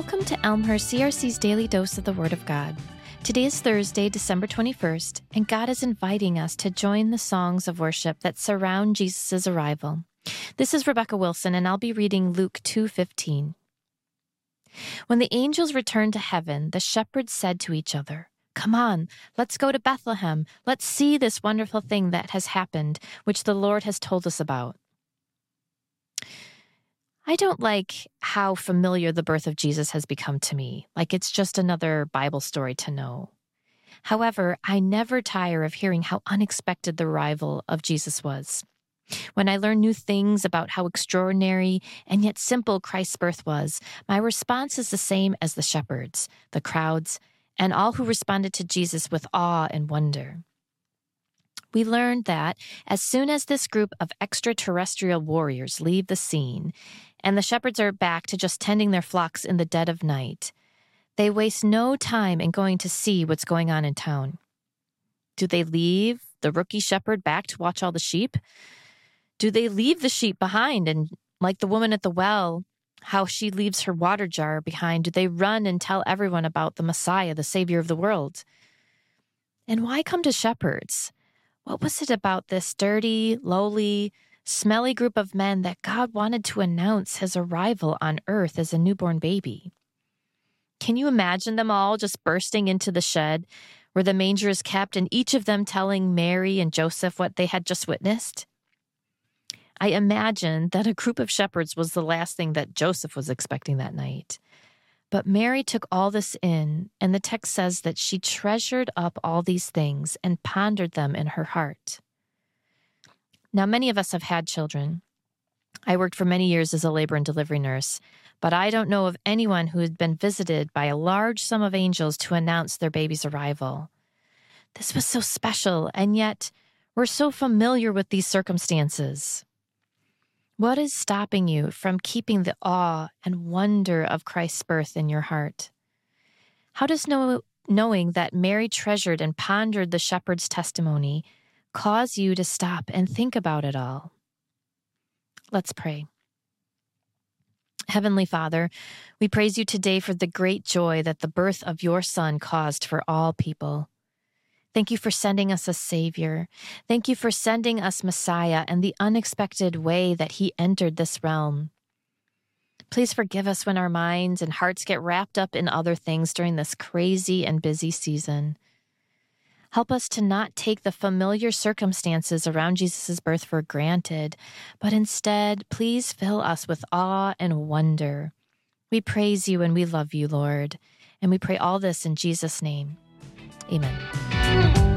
Welcome to Elmhurst CRC's daily dose of the Word of God. Today is Thursday, December 21st, and God is inviting us to join the songs of worship that surround Jesus' arrival. This is Rebekah Wilson, and I'll be reading Luke 2:15. When the angels returned to heaven, the shepherds said to each other, Come on, let's go to Bethlehem. Let's see this wonderful thing that has happened, which the Lord has told us about. I don't like how familiar the birth of Jesus has become to me, like it's just another Bible story to know. However, I never tire of hearing how unexpected the arrival of Jesus was. When I learn new things about how extraordinary and yet simple Christ's birth was, my response is the same as the shepherds, the crowds, and all who responded to Jesus with awe and wonder. We learned that as soon as this group of extraterrestrial warriors leave the scene, and the shepherds are back to just tending their flocks in the dead of night. They waste no time in going to see what's going on in town. Do they leave the rookie shepherd back to watch all the sheep? Do they leave the sheep behind and, like the woman at the well, how she leaves her water jar behind, do they run and tell everyone about the Messiah, the Savior of the world? And why come to shepherds? What was it about this dirty, lowly, smelly group of men that God wanted to announce his arrival on earth as a newborn baby. Can you imagine them all just bursting into the shed where the manger is kept and each of them telling Mary and Joseph what they had just witnessed? I imagine that a group of shepherds was the last thing that Joseph was expecting that night. But Mary took all this in, and the text says that she treasured up all these things and pondered them in her heart. Now, many of us have had children. I worked for many years as a labor and delivery nurse, but I don't know of anyone who had been visited by a large sum of angels to announce their baby's arrival. This was so special, and yet we're so familiar with these circumstances. What is stopping you from keeping the awe and wonder of Christ's birth in your heart? How does know, knowing that Mary treasured and pondered the shepherd's testimony cause you to stop and think about it all. Let's pray. Heavenly Father, we praise you today for the great joy that the birth of your Son caused for all people. Thank you for sending us a Savior. Thank you for sending us Messiah and the unexpected way that he entered this realm. Please forgive us when our minds and hearts get wrapped up in other things during this crazy and busy season. Help us to not take the familiar circumstances around Jesus' birth for granted, but instead, please fill us with awe and wonder. We praise you and we love you, Lord. And we pray all this in Jesus' name. Amen.